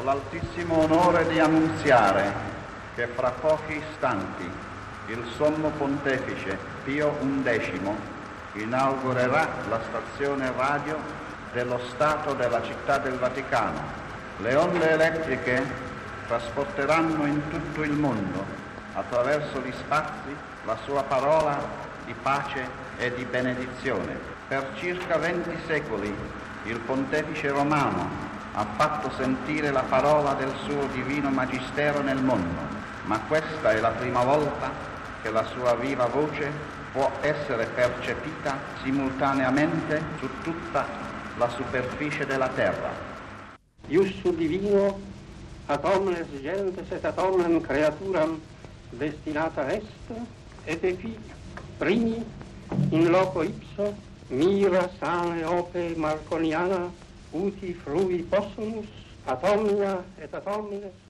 Ho l'altissimo onore di annunziare che fra pochi istanti il Sommo Pontefice Pio XI inaugurerà la stazione radio dello Stato della Città del Vaticano. Le onde elettriche trasporteranno in tutto il mondo, attraverso gli spazi, la sua parola di pace e di benedizione. Per circa 20 secoli il Pontefice Romano ha fatto sentire la parola del suo divino magistero nel mondo, ma questa è la prima volta che la sua viva voce può essere percepita simultaneamente su tutta la superficie della terra. Iussu divino ad omnes gentes et ad omnem creaturam destinata est et efi primi in loco ipso mira sane ope marconiana uti frui possumus ad omnia et ad omnes